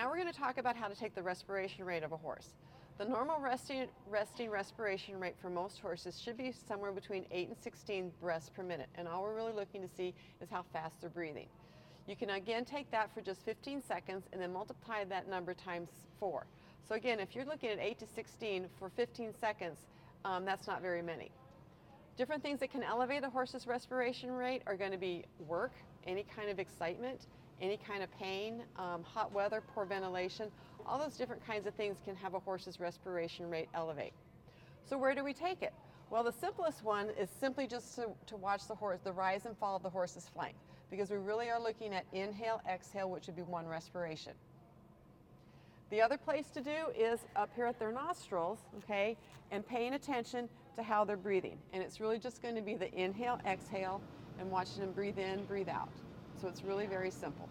now we're going to talk about how to take the respiration rate of a horse. The normal resting, resting respiration rate for most horses should be somewhere between 8 and 16 breaths per minute. And all we're really looking to see is how fast they're breathing. You can again take that for just 15 seconds and then multiply that number times 4. So again, if you're looking at 8 to 16 for 15 seconds, um, that's not very many. Different things that can elevate a horse's respiration rate are going to be work, any kind of excitement, any kind of pain, um, hot weather, poor ventilation, all those different kinds of things can have a horse's respiration rate elevate. So where do we take it? Well, the simplest one is simply just to, to watch the horse, the rise and fall of the horse's flank, because we really are looking at inhale, exhale, which would be one respiration. The other place to do is up here at their nostrils, okay, and paying attention to how they're breathing. And it's really just going to be the inhale, exhale, and watching them breathe in, breathe out. So it's really very simple.